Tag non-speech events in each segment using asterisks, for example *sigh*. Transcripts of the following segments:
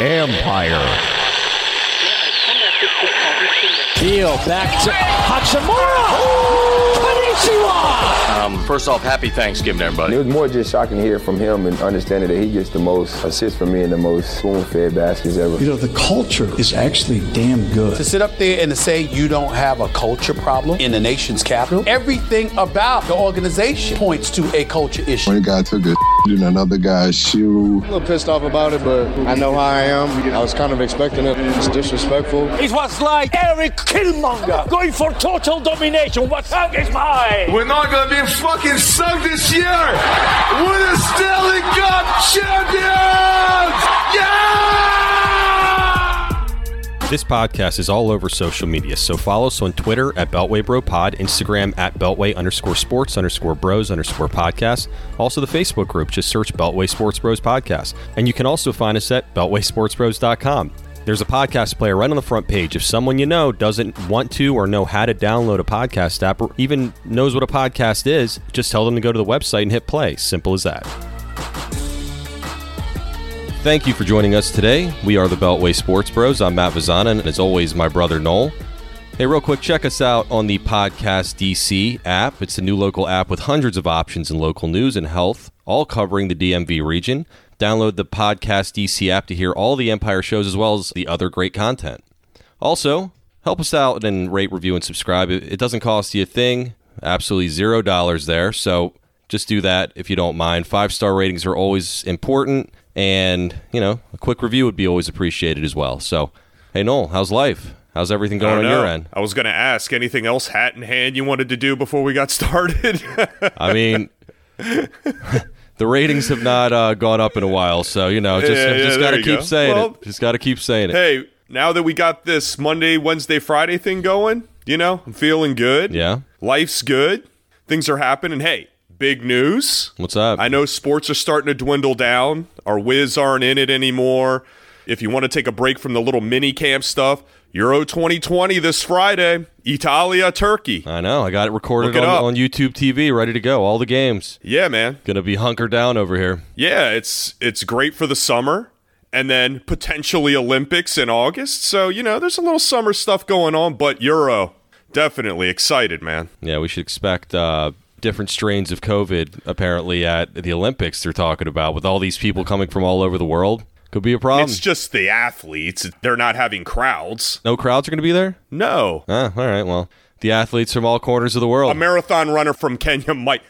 Empire. Deal back to Hachimura. Konnichiwa. Um, first off, happy Thanksgiving, everybody. It was more just shocking to hear from him and understanding that he gets the most assists from me and the most spoon-fed baskets ever. You know, the culture is actually damn good. To sit up there and to say you don't have a culture problem in the nation's capital, everything about the organization points to a culture issue. One guy took a in another guy's shoe. A little pissed off about it, but I know how I am. I was kind of expecting it. It's disrespectful. It was like Eric Killmonger going for total domination. What hug is mine? We're not gonna be fucking sunk this year. We're the Stanley Cup champions. Yeah! This podcast is all over social media, so follow us on Twitter at Beltway Bro Pod, Instagram at Beltway underscore sports underscore bros underscore podcast. Also, the Facebook group, just search Beltway Sports Bros Podcast. And you can also find us at BeltwaySportsBros.com. There's a podcast player right on the front page. If someone you know doesn't want to or know how to download a podcast app or even knows what a podcast is, just tell them to go to the website and hit play. Simple as that. Thank you for joining us today. We are the Beltway Sports Bros. I'm Matt Vazana, and as always, my brother Noel. Hey, real quick, check us out on the Podcast DC app. It's a new local app with hundreds of options in local news and health, all covering the DMV region. Download the Podcast DC app to hear all the Empire shows as well as the other great content. Also, help us out and rate, review, and subscribe. It doesn't cost you a thing, absolutely zero dollars there. So just do that if you don't mind. Five star ratings are always important, and you know, a quick review would be always appreciated as well. So, hey, Noel, how's life? How's everything going on know. your end? I was going to ask anything else hat in hand you wanted to do before we got *laughs* started. I mean, *laughs* the ratings have not uh, gone up in a while, so you know, just Yeah, yeah, just got to keep go. saying Well, it. Just got to keep saying it. hey, now that we got this Monday, Wednesday, Friday thing going, you know, I'm feeling good. Yeah. Life's good. Things are happening. Hey, big news. What's up? I know sports are starting to dwindle down. Our Wiz aren't in it anymore. If you want to take a break from the little mini camp stuff, Euro 2020 this Friday, Italia, Turkey. I know. I got it recorded it on, on YouTube TV, ready to go. All the games. Yeah, man. Gonna be hunkered down over here. Yeah, it's it's great for the summer and then potentially Olympics in August. So, you know, there's a little summer stuff going on, but Euro definitely excited, man. Yeah, we should expect uh, different strains of COVID apparently at the Olympics. They're talking about with all these people coming from all over the world. Could be a problem. It's just the athletes. They're not having crowds. no crowds are going to be there. No. Ah, all right. Well, the athletes from all corners of the world. A marathon runner from Kenya might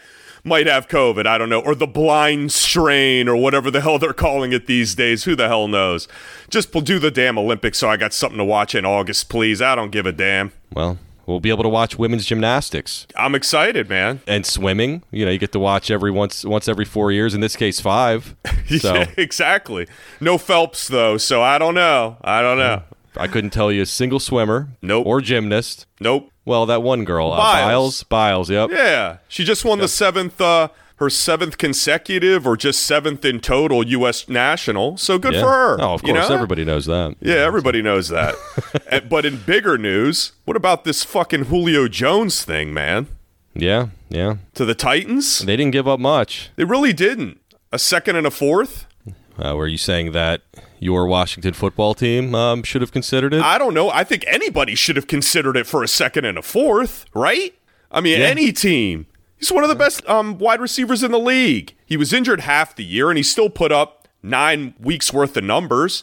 might have COVID, I don't know, or the blind strain or whatever the hell they're calling it these days. Who the hell knows? Just do the damn Olympics so I got something to watch in August, please. I don't give a damn. well, we'll be able to watch women's gymnastics I'm excited, man. and swimming. You know, you get to watch every once once every four years. In this case, five. *laughs* So Yeah, exactly. No Phelps though, so I don't know. I don't know. I couldn't tell you a single swimmer. Nope. Or gymnast. Nope. Well, that one girl, uh, Biles. Biles. Biles. Yep. Yeah, she just won the seventh, uh, her seventh consecutive, or just seventh in total U.S. national. So good Yeah. for her. Oh, of you course, know? everybody knows that. Yeah, everybody knows that. *laughs* But in bigger news, what about this fucking Julio Jones thing, man? Yeah, yeah. To the Titans? They didn't give up much. They really didn't. A second and a fourth? Uh, were you saying that your Washington football team um, should have considered it? I don't know. I think anybody should have considered it for a second and a fourth, right? I mean, Yeah. any team. He's one of the best um, wide receivers in the league. He was injured half the year, and he still put up nine weeks worth of numbers.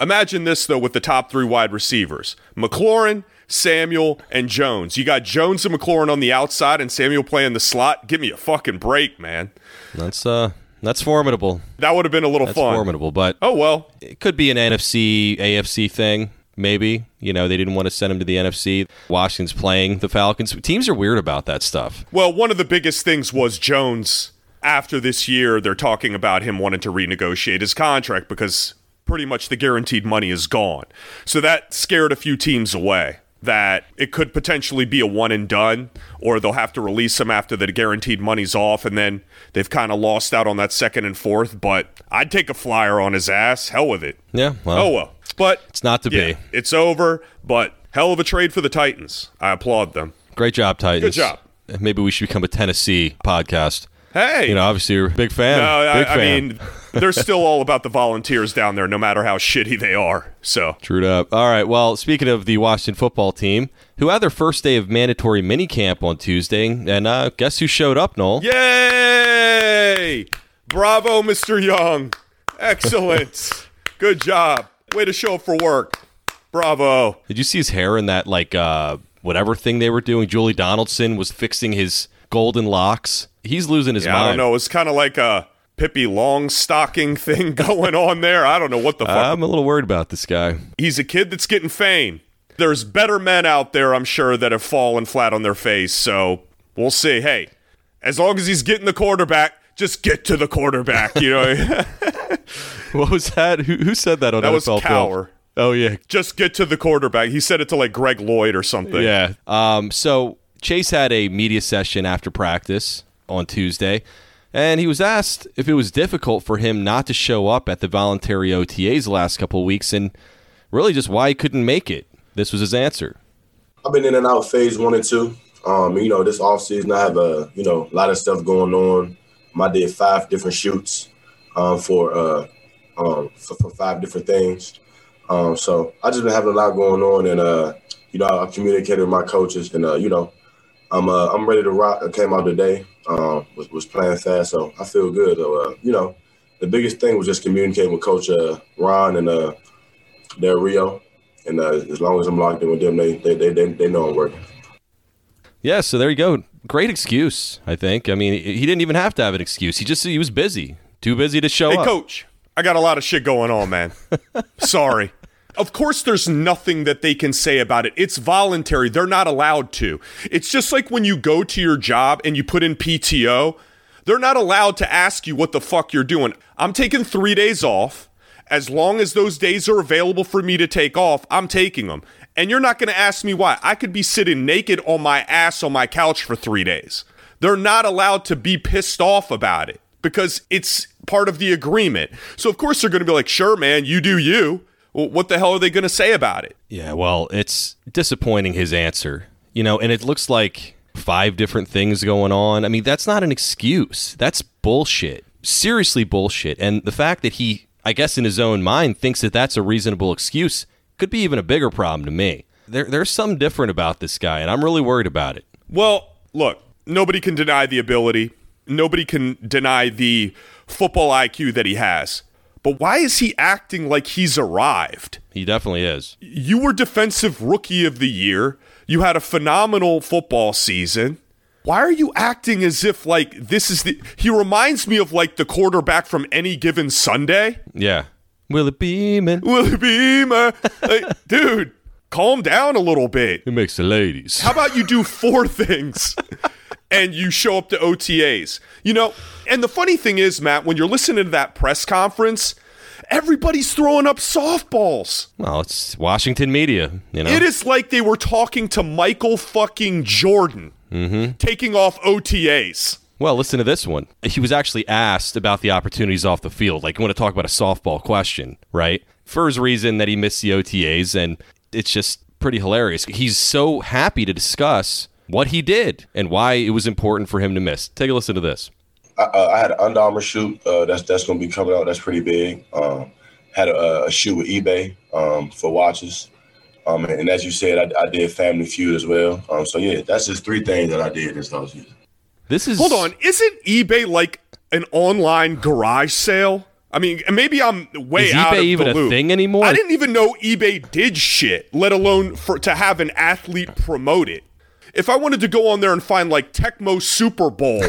Imagine this though, with the top three wide receivers: McLaurin, Samuel, and Jones. You got Jones and McLaurin on the outside, and Samuel playing the slot. Give me a fucking break, man. That's uh, that's formidable. That would have been a little That's fun. formidable, but Oh well. it could be an NFC AFC thing. Maybe you know they didn't want to send him to the NFC. Washington's playing the Falcons. Teams are weird about that stuff. Well, one of the biggest things was Jones. After this year, they're talking about him wanting to renegotiate his contract because pretty much the guaranteed money is gone. So that scared a few teams away that it could potentially be a one and done, or they'll have to release him after the guaranteed money's off, and then they've kind of lost out on that second and fourth. But I'd take a flyer on his ass. Hell with it. Yeah, well, Oh well. But it's not to yeah, be. it's over. But hell of a trade for the Titans. I applaud them. Great job, Titans. Good job. Maybe we should become a Tennessee podcast. Hey, you know, obviously you're a big fan. No, big I, I mean, they're still all about the volunteers down there, no matter how shitty they are. So True up. All right. Well, speaking of the Washington football team, who had their first day of mandatory minicamp on Tuesday, and uh, guess who showed up, Noel? Yay! Bravo, Mr. Young. Excellent. *laughs* Good job. Way to show up for work. Bravo. Did you see his hair in that like uh, whatever thing they were doing? Julie Donaldson was fixing his golden locks. He's losing his Yeah, mind. I don't know. It's kind of like a Pippi Longstocking *laughs* thing going on there. I don't know what the fuck. I'm a little worried about this guy. He's a kid that's getting fame. There's better men out there, I'm sure, that have fallen flat on their face. So we'll see. Hey, as long as he's getting the quarterback, just get to the quarterback. You know, *laughs* What was that? Who, who said that on that was NFL Cowher. Films? Oh yeah, Just get to the quarterback. He said it to like Greg Lloyd or something. Yeah. Um, so Chase had a media session after practice on Tuesday, and he was asked if it was difficult for him not to show up at the voluntary OTAs the last couple of weeks, and really just why he couldn't make it. This was his answer. I've been in and out phase one and two. Um, you know, this offseason I have a you know a lot of stuff going on. I did five different shoots um, for uh um for, for five different things. Um, so I just been having a lot going on, and uh, you know, I communicated with my coaches, and uh, you know, I'm uh, I'm ready to rock. I came out today, um, was was playing fast, so I feel good. Uh, you know, the biggest thing was just communicating with Coach uh, Ron and uh, Del Rio, and uh, as long as I'm locked in with them, they they they, they, they know I'm working. Yeah, so there you go. Great excuse, I think. I mean, he didn't even have to have an excuse. He just he was busy, too busy to show Hey, up. coach, I got a lot of shit going on, man. *laughs* Sorry. Of course, there's nothing that they can say about it. It's voluntary. They're not allowed to. It's just like when you go to your job and you put in PTO, they're not allowed to ask you what the fuck you're doing. I'm taking three days off. As long as those days are available for me to take off, I'm taking them. And you're not going to ask me why. I could be sitting naked on my ass on my couch for three days. They're not allowed to be pissed off about it because it's part of the agreement. So, of course, they're going to be like, sure, man, you do you. Well, what the hell are they going to say about it? Yeah, well, it's disappointing his answer. You know, and it looks like five different things going on. I mean, that's not an excuse. That's bullshit. Seriously bullshit. And the fact that he, I guess in his own mind, thinks that that's a reasonable excuse could be even a bigger problem to me. There, there's something different about this guy, and I'm really worried about it. Well, look, nobody can deny the ability. Nobody can deny the football IQ that he has. But why is he acting like he's arrived? He definitely is. You were defensive rookie of the year. You had a phenomenal football season. Why are you acting as if like this is the he reminds me of like the quarterback from any given Sunday? Yeah. Willie Beamen? Will it be, man? like, *laughs* dude, calm down a little bit. It makes the ladies. How about you do four things *laughs* and you show up to OTAs? You know, and the funny thing is, Matt, when you're listening to that press conference, everybody's throwing up softballs. Well, it's Washington media, you know. It is like they were talking to Michael fucking Jordan Mm-hmm. taking off OTAs. Well, listen to this one. He was actually asked about the opportunities off the field. Like, you want to talk about a softball question, right? For his reason that he missed the OTAs, and it's just pretty hilarious. He's so happy to discuss what he did and why it was important for him to miss. Take a listen to this. I, uh, I had an Under Armour shoot uh, that's that's going to be coming out. That's pretty big. Um, had a, a shoot with eBay um, for watches, um, and, and as you said, I, I did Family Feud as well. Um, so yeah, that's just three things that I did this last season. This is Hold on, isn't eBay like an online garage sale? I mean, maybe I'm way Is out eBay of even the a loop. thing anymore? I didn't even know eBay did shit, let alone for to have an athlete promote it. If I wanted to go on there and find like Tecmo Super Bowl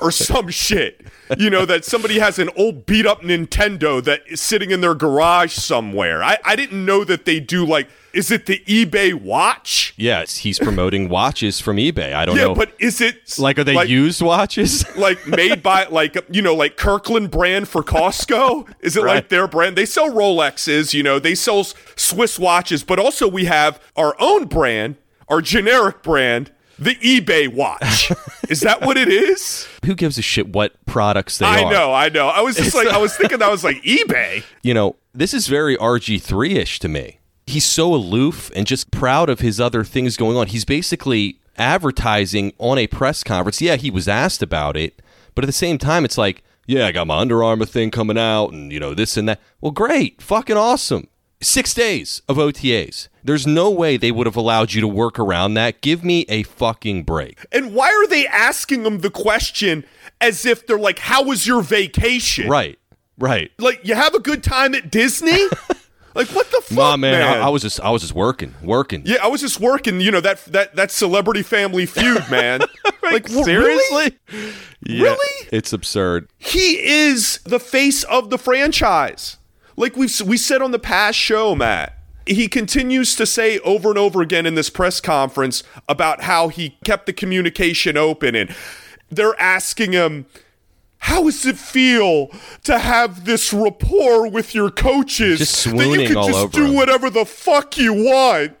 or *laughs* some shit, you know, that somebody has an old beat up Nintendo that is sitting in their garage somewhere. I, I didn't know that they do like, is it the eBay watch? Yes, he's promoting watches from eBay. I don't know. yeah, know. but is it like, are they used watches? *laughs* like made by like you know like Kirkland brand for Costco? Is it Right. like their brand? They sell Rolexes, you know, they sell Swiss watches, but also we have our own brand, our generic brand, the eBay watch. *laughs* is that what it is? Who gives a shit what products they I are? know, I know. I was just like I *laughs* was thinking I was like eBay. You know, this is very RG3 ish to me. He's so aloof and just proud of his other things going on. He's basically advertising on a press conference. Yeah, he was asked about it, But at the same time, it's like, yeah, I got my Under Armour thing coming out and, you know, this and that. Well, great. Fucking awesome. Six days of OTAs. There's no way they would have allowed you to work around that. Give me a fucking break. And why are they asking them the question as if they're like, How was your vacation? Right. Right. Like, you have a good time at Disney? *laughs* like, what the fuck? Nah, man, man? I, I was just I was just working. Working. Yeah, I was just working, you know, that that that celebrity family feud, man. *laughs* like, wh- seriously? Really? Yeah, Really? It's absurd. He is the face of the franchise. Like we we said on the past show, Matt. He continues to say over and over again in this press conference about how he kept the communication open and they're asking him how does it feel to have this rapport with your coaches Just that you can just do whatever the fuck you want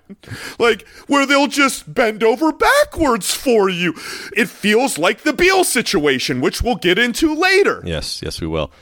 like where they'll just bend over backwards for you it feels like the beal situation which we'll get into later Yes, yes, we will.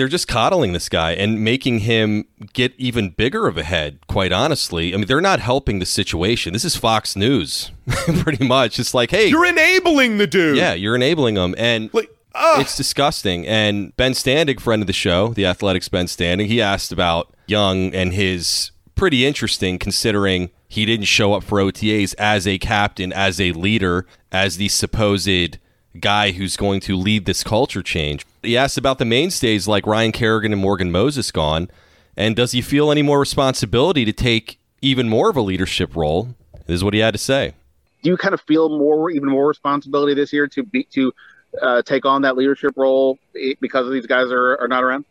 They're just coddling this guy and making him get even bigger of a head, quite honestly. I mean, they're not helping the situation. This is Fox News, *laughs* pretty much. It's like, hey, you're enabling the dude yeah, you're enabling him. And like ugh. it's disgusting. And Ben Standig, friend of the show, the Athletic's Ben Standig, he asked about Young and his pretty interesting considering he didn't show up for OTAs as a captain, as a leader, as the supposed guy who's going to lead this culture change. He asked about the mainstays like Ryan Kerrigan and Morgan Moses gone, and does he feel any more responsibility to take even more of a leadership role? This is what he had to say. do you kind of feel more, even more responsibility this year to be to uh, take on that leadership role because these guys are, are not around?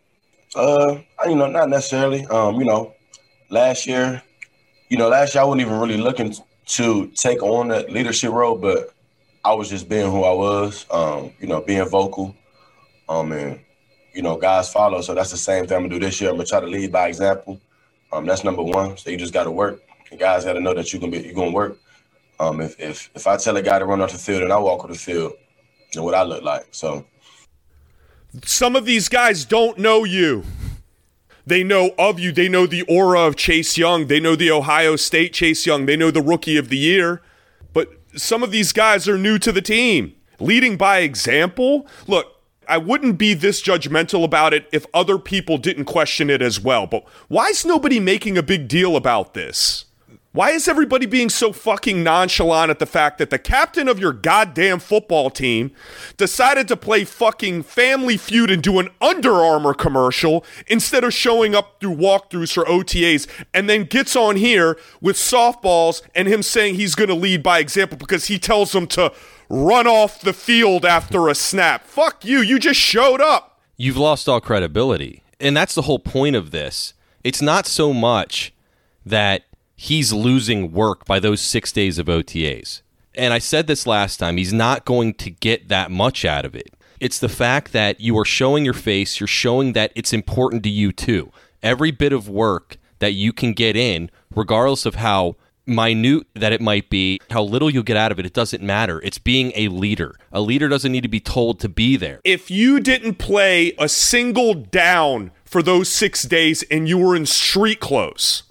Uh, you know, not necessarily. Um, you know, last year, you know, last year I wasn't even really looking to take on that leadership role, but I was just being who I was. Um, you know, being vocal. Um, and you know, guys follow. So that's the same thing I'm gonna do this year. I'm gonna try to lead by example. Um, that's number one. So you just got to work. And guys got to know that you can be you're gonna work. Um, if if if I tell a guy to run off the field and I walk off the field, you know what I look like. So some of these guys don't know you. They know of you. They know the aura of Chase Young. They know the Ohio State Chase Young. They know the rookie of the year. Some of these guys are new to the team. Leading by example. Look, I wouldn't be this judgmental about it if other people didn't question it as well. But why is nobody making a big deal about this? Why is everybody being so fucking nonchalant at the fact that the captain of your goddamn football team decided to play fucking Family Feud and do an Under Armour commercial instead of showing up through walkthroughs or OTAs and then gets on here with softballs and him saying he's going to lead by example because he tells them to run off the field after a snap? Fuck you. You just showed up. you've lost all credibility. And that's the whole point of this. It's not so much that he's losing work by those six days of OTAs. And I said this last time, he's not going to get that much out of it. It's the fact that you are showing your face, you're showing that it's important to you too. Every bit of work that you can get in, regardless of how minute that it might be, how little you get out of it, it doesn't matter. It's being a leader. A leader doesn't need to be told to be there. if you didn't play a single down for those six days and you were in street clothes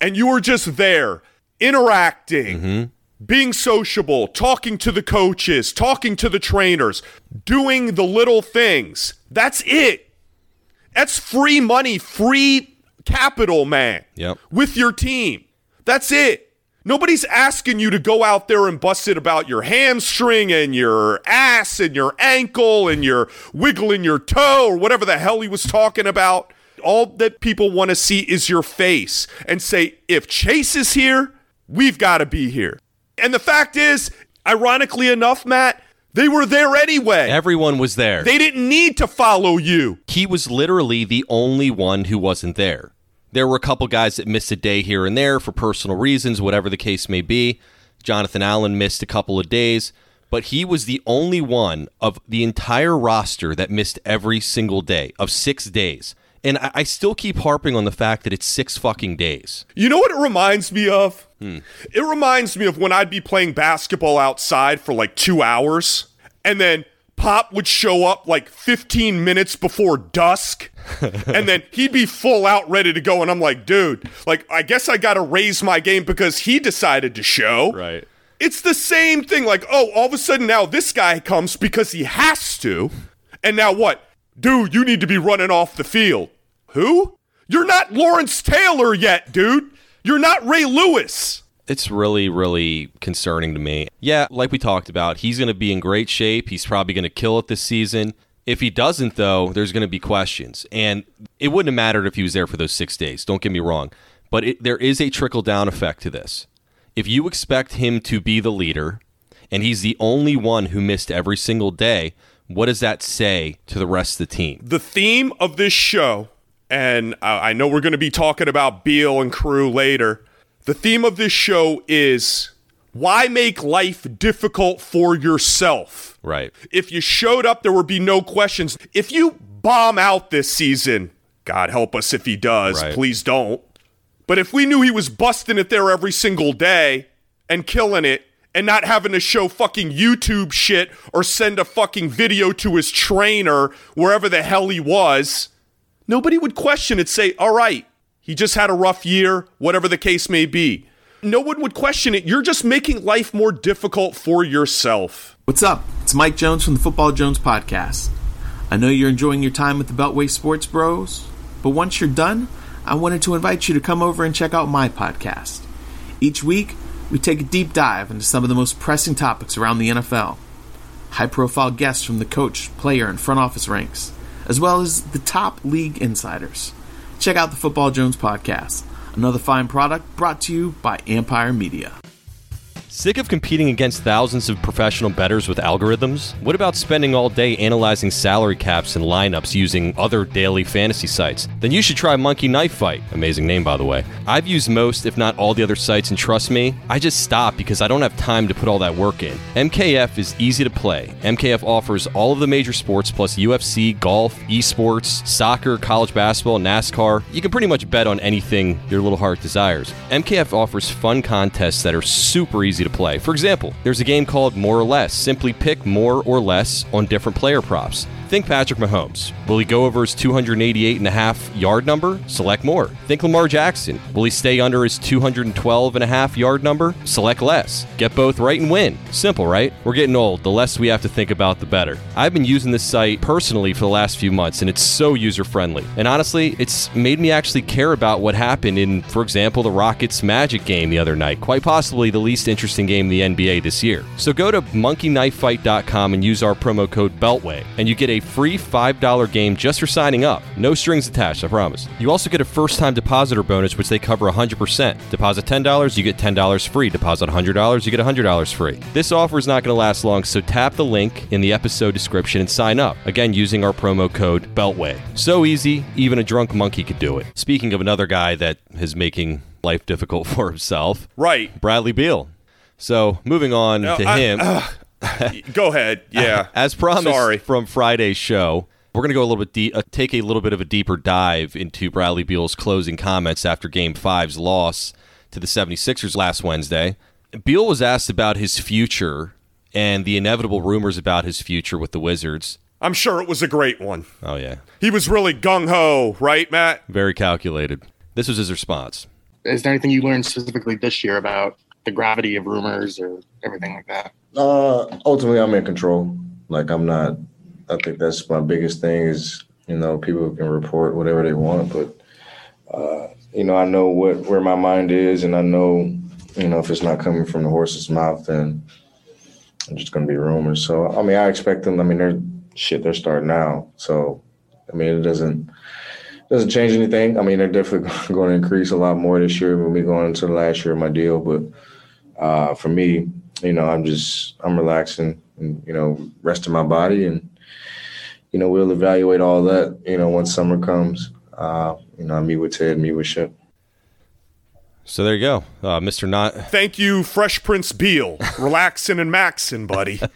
and you were just there interacting, mm-hmm. being sociable, talking to the coaches, talking to the trainers, doing the little things, that's it. That's free money, free capital, man. Yep. With your team. That's it. Nobody's asking you to go out there and bust it about your hamstring and your ass and your ankle and your wiggling your toe or whatever the hell he was talking about. All that people want to see is your face and say, if Chase is here, we've got to be here. And the fact is, ironically enough, Matt, they were there anyway. Everyone was there. They didn't need to follow you. he was literally the only one who wasn't there. There were a couple guys that missed a day here and there for personal reasons, whatever the case may be. Jonathan Allen missed a couple of days, but he was the only one of the entire roster that missed every single day of six days. And I, I still keep harping on the fact that it's six fucking days. You know what it reminds me of? Hmm. It reminds me of when I'd be playing basketball outside for like two hours, and then Pop would show up like 15 minutes before dusk, *laughs* and then he'd be full out ready to go. And I'm like, dude, like, I guess I got to raise my game because he decided to show. Right. It's the same thing. Like, oh, all of a sudden now this guy comes because he has to. And now what? Dude, you need to be running off the field. Who? You're not Lawrence Taylor yet, dude. You're not Ray Lewis. It's really, really concerning to me. Yeah, like we talked about, he's going to be in great shape. He's probably going to kill it this season. If he doesn't, though, there's going to be questions. And it wouldn't have mattered if he was there for those six days. Don't get me wrong. But it, there is a trickle down effect to this. If you expect him to be the leader, and he's the only one who missed every single day, what does that say to the rest of the team? The theme of this show, and I know we're going to be talking about Beal and crew later. The theme of this show is why make life difficult for yourself? Right. If you showed up, there would be no questions. If you bomb out this season, God help us if he does, Right. please don't. But if we knew he was busting it there every single day and killing it and not having to show fucking YouTube shit or send a fucking video to his trainer wherever the hell he was, nobody would question it, say, all right, he just had a rough year, whatever the case may be. No one would question it. You're just making life more difficult for yourself. What's up? It's Mike Jones from the Football Jones Podcast. I know you're enjoying your time with the Beltway Sports Bros, but once you're done, I wanted to invite you to come over and check out my podcast. Each week, we take a deep dive into some of the most pressing topics around the NFL. High profile guests from the coach, player, and front office ranks, as well as the top league insiders. Check out the Football Jones Podcast, another fine product brought to you by Empire Media. Sick of competing against thousands of professional bettors with algorithms? What about spending all day analyzing salary caps and lineups using other daily fantasy sites? Then you should try Monkey Knife Fight. Amazing name, by the way. I've used most, if not all, the other sites, and trust me, I just stop because I don't have time to put all that work in. MKF is easy to play. MKF offers all of the major sports plus UFC, golf, esports, soccer, college basketball, NASCAR. You can pretty much bet on anything your little heart desires. MKF offers fun contests that are super easy to play. For example, there's a game called More or Less. Simply pick more or less on different player props. Think Patrick Mahomes. Will he go over his 288 and a half yard number? Select more. Think Lamar Jackson. Will he stay under his 212 and a half yard number? Select less. Get both right and win. Simple, right? We're getting old. The less we have to think about, the better. I've been using this site personally for the last few months, and it's so user friendly. And honestly, it's made me actually care about what happened in, for example, the Rockets Magic game the other night. Quite possibly the least interesting game in the NBA this year. So go to monkeyknifefight.com and use our promo code BELTWAY, and you get a free $5 game just for signing up. No strings attached, I promise. You also get a first time depositor bonus, which they cover 100%. Deposit $10, you get $10 free. Deposit $100, you get $100 free. This offer is not going to last long, so tap the link in the episode description and sign up. Again, using our promo code BELTWAY. So easy, even a drunk monkey could do it. Speaking of another guy that is making life difficult *laughs* for himself, Right. Bradley Beal. So moving on No, to I- him. uh, *laughs* Go ahead. Yeah. *laughs* As promised Sorry. from Friday's show, we're going to go a little bit deep, uh, take a little bit of a deeper dive into Bradley Beal's closing comments after Game 5's loss to the 76ers last Wednesday. Beal was asked about his future and the inevitable rumors about his future with the Wizards. I'm sure it was a great one. Oh, yeah. He was really gung ho, right, Matt? Very calculated. This was his response. Is there anything you learned specifically this year about the gravity of rumors or everything like that? Uh, ultimately, I'm in control. Like I'm not. I think that's my biggest thing is you know people can report whatever they want, but uh, you know I know what where my mind is, and I know you know if it's not coming from the horse's mouth, then I'm just gonna be rumors. So I mean, I expect them. I mean, they're shit. They're starting now, so I mean, it doesn't doesn't change anything. I mean, they're definitely *laughs* going to increase a lot more this year when we go into the last year of my deal. But uh, for me, you know, I'm just I'm relaxing and you know resting my body, and you know we'll evaluate all that. You know, once summer comes, uh, you know, I meet with Ted, meet with Shep. So there you go, uh, Mr. Not. Thank you, Fresh Prince Beal. *laughs* Relaxing and maxing, buddy. *laughs*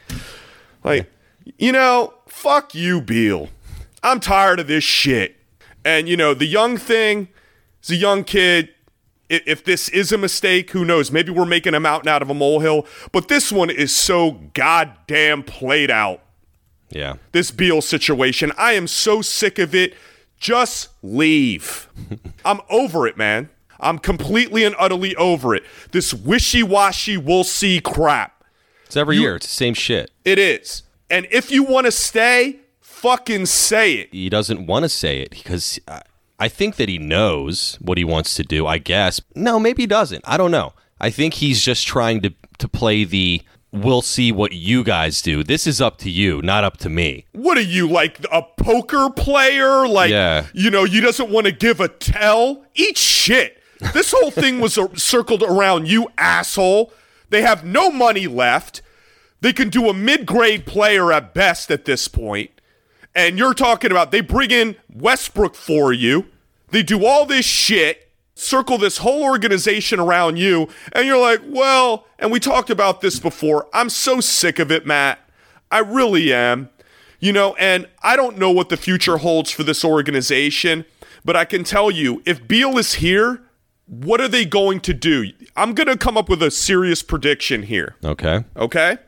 Like, you know, fuck you, Beal. I'm tired of this shit. And, you know, the young thing is a young kid. If this is a mistake, who knows? Maybe we're making a mountain out of a molehill. But this one is so goddamn played out. Yeah. This Beal situation. I am so sick of it. Just leave. *laughs* I'm over it, man. I'm completely and utterly over it. This wishy washy, we'll see crap. It's every year. It's the same shit. It is. And if you want to stay, fucking say it. He doesn't want to say it because I- I think that he knows what he wants to do. I guess. No, maybe he doesn't. I don't know. I think he's just trying to to play the we'll see what you guys do. This is up to you, not up to me. What are you like a poker player? Like Yeah. you know, you doesn't want to give a tell. Eat shit. *laughs* This whole thing was circled around you, asshole. They have no money left. They can do a mid-grade player at best at this point. And you're talking about they bring in Westbrook for you. They do all this shit, circle this whole organization around you, and you're like, well, and we talked about this before. I'm so sick of it, Matt. I really am. You know, and I don't know what the future holds for this organization, but I can tell you if Beal is here, what are they going to do? I'm going to come up with a serious prediction here. Okay. Okay?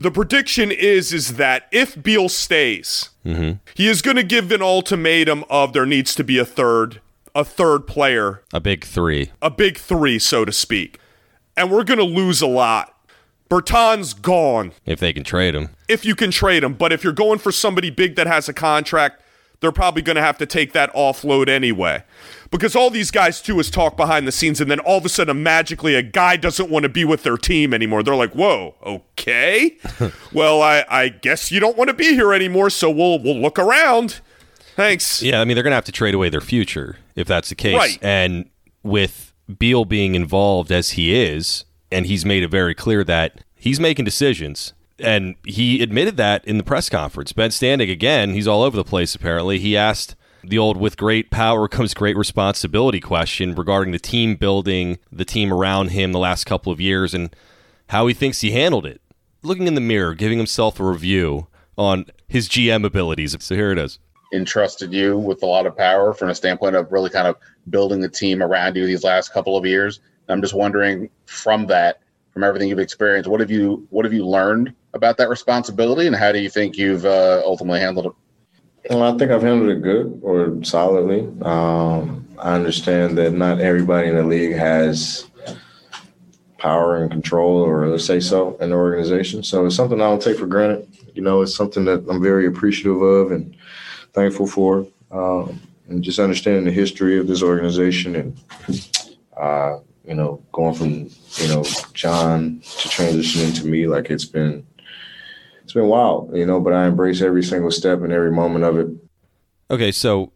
The prediction is is that if Beal stays, Mm-hmm. he is going to give an ultimatum of there needs to be a third a third player, A big three. a big 3 so to speak. And we're going to lose a lot. Bertan's gone If they can trade him. if you can trade him, but if you're going for somebody big that has a contract, they're probably going to have to take that offload anyway. Because all these guys too is talk behind the scenes, and then all of a sudden, magically, a guy doesn't want to be with their team anymore. They're like, "Whoa, okay, *laughs* well, I, I guess you don't want to be here anymore, so we'll we'll look around." Thanks. Yeah, I mean they're going to have to trade away their future if that's the case. Right. And with Beal being involved as he is, and he's made it very clear that he's making decisions. And he admitted that in the press conference. Ben Standig again, he's all over the place apparently. He asked the old with great power comes great responsibility question regarding the team building, the team around him the last couple of years and how he thinks he handled it. Looking in the mirror, giving himself a review on his GM abilities. So here it is. entrusted you with a lot of power from a standpoint of really kind of building the team around you these last couple of years. I'm just wondering from that, from everything you've experienced, what have you what have you learned about that responsibility, and how do you think you've uh, ultimately handled it? Well, I think I've handled it good or solidly. Um, I understand that not everybody in the league has power and control, or let's say so, in the organization. So it's something I don't take for granted. You know, it's something that I'm very appreciative of and thankful for. Um, and just understanding the history of this organization and, uh, you know, going from, you know, John to transitioning to me, like it's been, it's been wild, you know, but I embrace every single step and every moment of it. Okay, so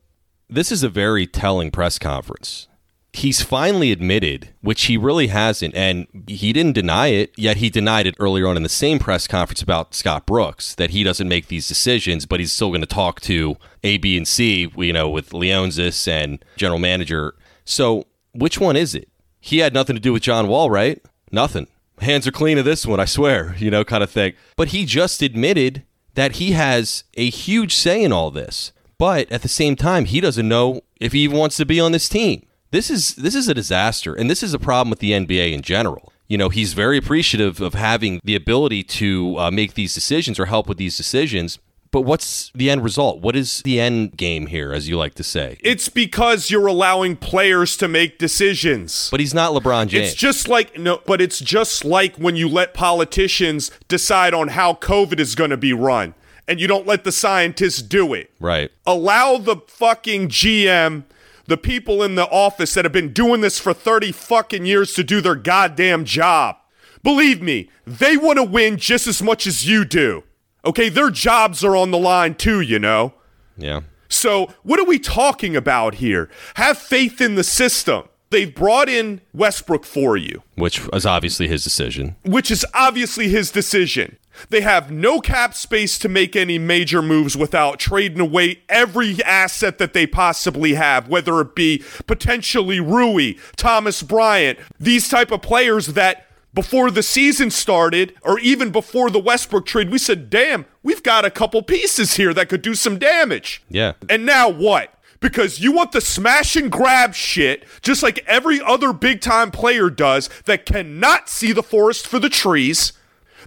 this is a very telling press conference. He's finally admitted, which he really hasn't, and he didn't deny it, yet he denied it earlier on in the same press conference about Scott Brooks, that he doesn't make these decisions, but he's still going to talk to A, B, and C, you know, with Leonsis and general manager. So which one is it? He had nothing to do with John Wall, right? Nothing. Hands are clean of this one, I swear, you know, kind of thing. But he just admitted that he has a huge say in all this. But at the same time, he doesn't know if he even wants to be on this team. This is this is a disaster, and this is a problem with the NBA in general. You know, he's very appreciative of having the ability to uh, make these decisions or help with these decisions. But what's the end result? What is the end game here, as you like to say? It's because you're allowing players to make decisions. But he's not LeBron James. It's just like no, but it's just like when you let politicians decide on how COVID is going to be run and you don't let the scientists do it. right. Allow the fucking GM, the people in the office that have been doing this for 30 fucking years to do their goddamn job. Believe me, they want to win just as much as you do. Okay, their jobs are on the line too, you know. Yeah. So, what are we talking about here? Have faith in the system. They've brought in Westbrook for you, Which is obviously his decision. which is obviously his decision. They have no cap space to make any major moves without trading away every asset that they possibly have, whether it be potentially Rui, Thomas Bryant, these type of players that before the season started or even before the Westbrook trade, we said, "Damn, we've got a couple pieces here that could do some damage." Yeah. And now what? Because you want the smash and grab shit, just like every other big time player does that cannot see the forest for the trees.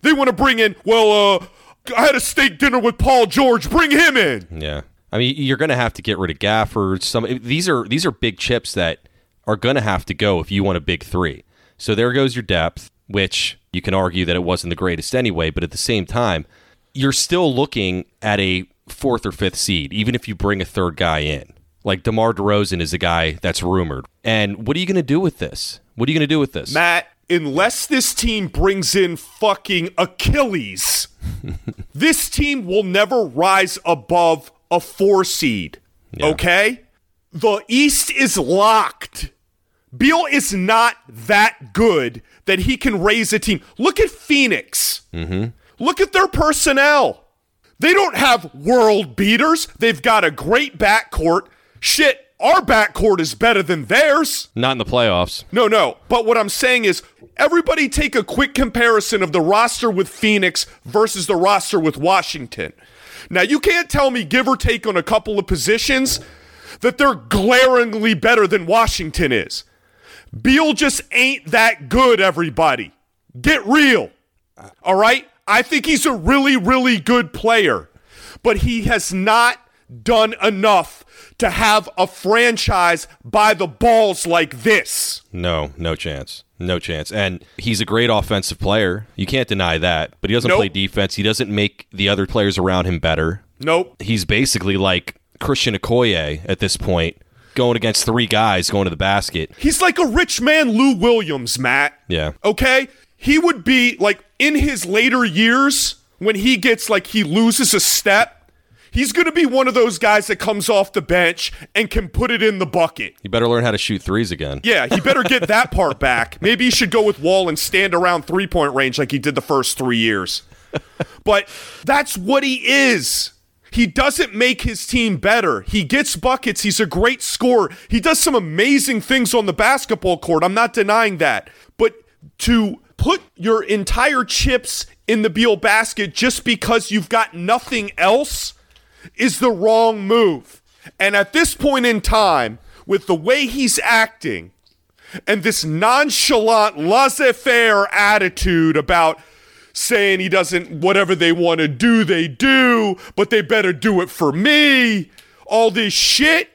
They want to bring in, well, uh, I had a steak dinner with Paul George. Bring him in. Yeah. I mean, you're going to have to get rid of Gafford. Some these are these are big chips that are going to have to go if you want a big 3. So there goes your depth, which you can argue that it wasn't the greatest anyway, but at the same time, you're still looking at a fourth or fifth seed, even if you bring a third guy in. Like DeMar DeRozan is a guy that's rumored. And what are you going to do with this? What are you going to do with this? Matt, unless this team brings in fucking Achilles, *laughs* this team will never rise above a four seed. Okay? The East is locked. Beal is not that good that he can raise a team. Look at Phoenix. Mm-hmm. Look at their personnel. They don't have world beaters. They've got a great backcourt. Shit, our backcourt is better than theirs. Not in the playoffs. No, no. But what I'm saying is, everybody take a quick comparison of the roster with Phoenix versus the roster with Washington. Now, you can't tell me, give or take on a couple of positions, that they're glaringly better than Washington is. Beal just ain't that good, everybody. Get real. All right? I think he's a really, really good player, but he has not done enough to have a franchise by the balls like this. No, no chance. No chance. And he's a great offensive player. You can't deny that. But he doesn't Nope. play defense. He doesn't make the other players around him better. Nope. He's basically like Christian Okoye at this point, going against three guys going to the basket. He's like a rich man Lou Williams, Matt. Yeah. Okay? He would be like in his later years when he gets like he loses a step, he's going to be one of those guys that comes off the bench and can put it in the bucket. You better learn how to shoot threes again. Yeah, he better get *laughs* that part back. Maybe he should go with Wall and stand around three point range like he did the first three years. But that's what he is. He doesn't make his team better. He gets buckets. He's a great scorer. He does some amazing things on the basketball court. I'm not denying that. But to put your entire chips in the Beal basket just because you've got nothing else is the wrong move. And at this point in time, with the way he's acting and this nonchalant, laissez faire attitude about saying he doesn't, whatever they want to do, they do, but they better do it for me, all this shit.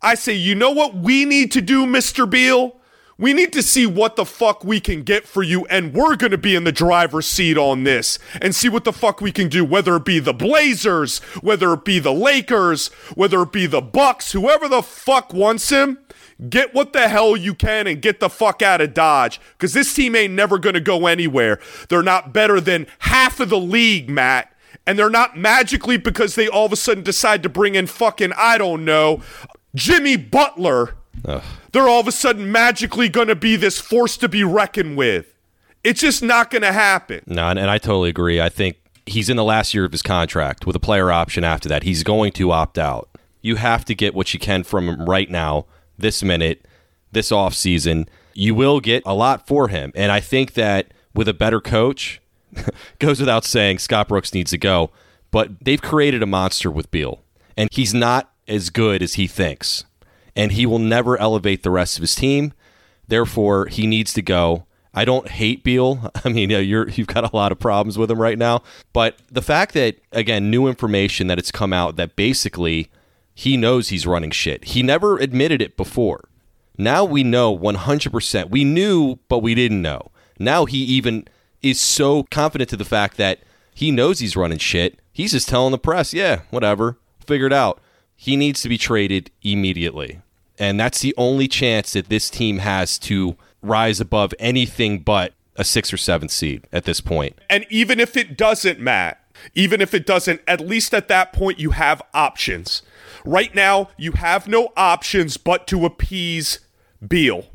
I say, you know what we need to do, Mr. Beal? We need to see what the fuck we can get for you, and we're gonna be in the driver's seat on this and see what the fuck we can do, whether it be the Blazers, whether it be the Lakers, whether it be the Bucks, whoever the fuck wants him. Get what the hell you can and get the fuck out of Dodge. Because this team ain't never going to go anywhere. They're not better than half of the league, Matt. And they're not magically because they all of a sudden decide to bring in fucking, I don't know, Jimmy Butler. Ugh. They're all of a sudden magically going to be this force to be reckoned with. It's just not going to happen. No, and, and I totally agree. I think he's in the last year of his contract with a player option after that. He's going to opt out. You have to get what you can from him right now, this minute, this offseason. You will get a lot for him. And I think that with a better coach, *laughs* goes without saying, Scott Brooks needs to go. But they've created a monster with Beal, and he's not as good as he thinks. And he will never elevate the rest of his team. Therefore, he needs to go. I don't hate Beal. *laughs* I mean, you're you've got a lot of problems with him right now. But the fact that again, new information that it's come out that basically he knows he's running shit. He never admitted it before. Now we know 100%. We knew, but we didn't know. Now he even is so confident to the fact that he knows he's running shit. He's just telling the press, yeah, whatever, figure it out. He needs to be traded immediately. And that's the only chance that this team has to rise above anything but a six or seven seed at this point. And even if it doesn't, Matt, even if it doesn't, at least at that point you have options. Right now, you have no options but to appease Beal.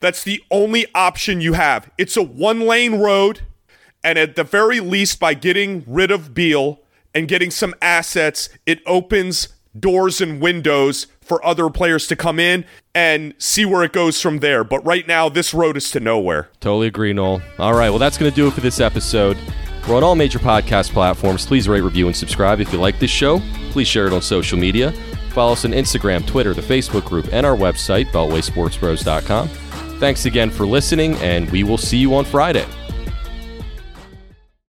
That's the only option you have. It's a one lane road, and at the very least, by getting rid of Beal and getting some assets, it opens doors and windows for other players to come in and see where it goes from there. But right now, this road is to nowhere. Totally agree, Noel. All right, well, that's going to do it for this episode. We're on all major podcast platforms. Please rate, review, and subscribe if you like this show. Please share it on social media. Follow us on Instagram, Twitter, the Facebook group, and our website, BeltwaySportsBros.com. Thanks again for listening, and we will see you on Friday.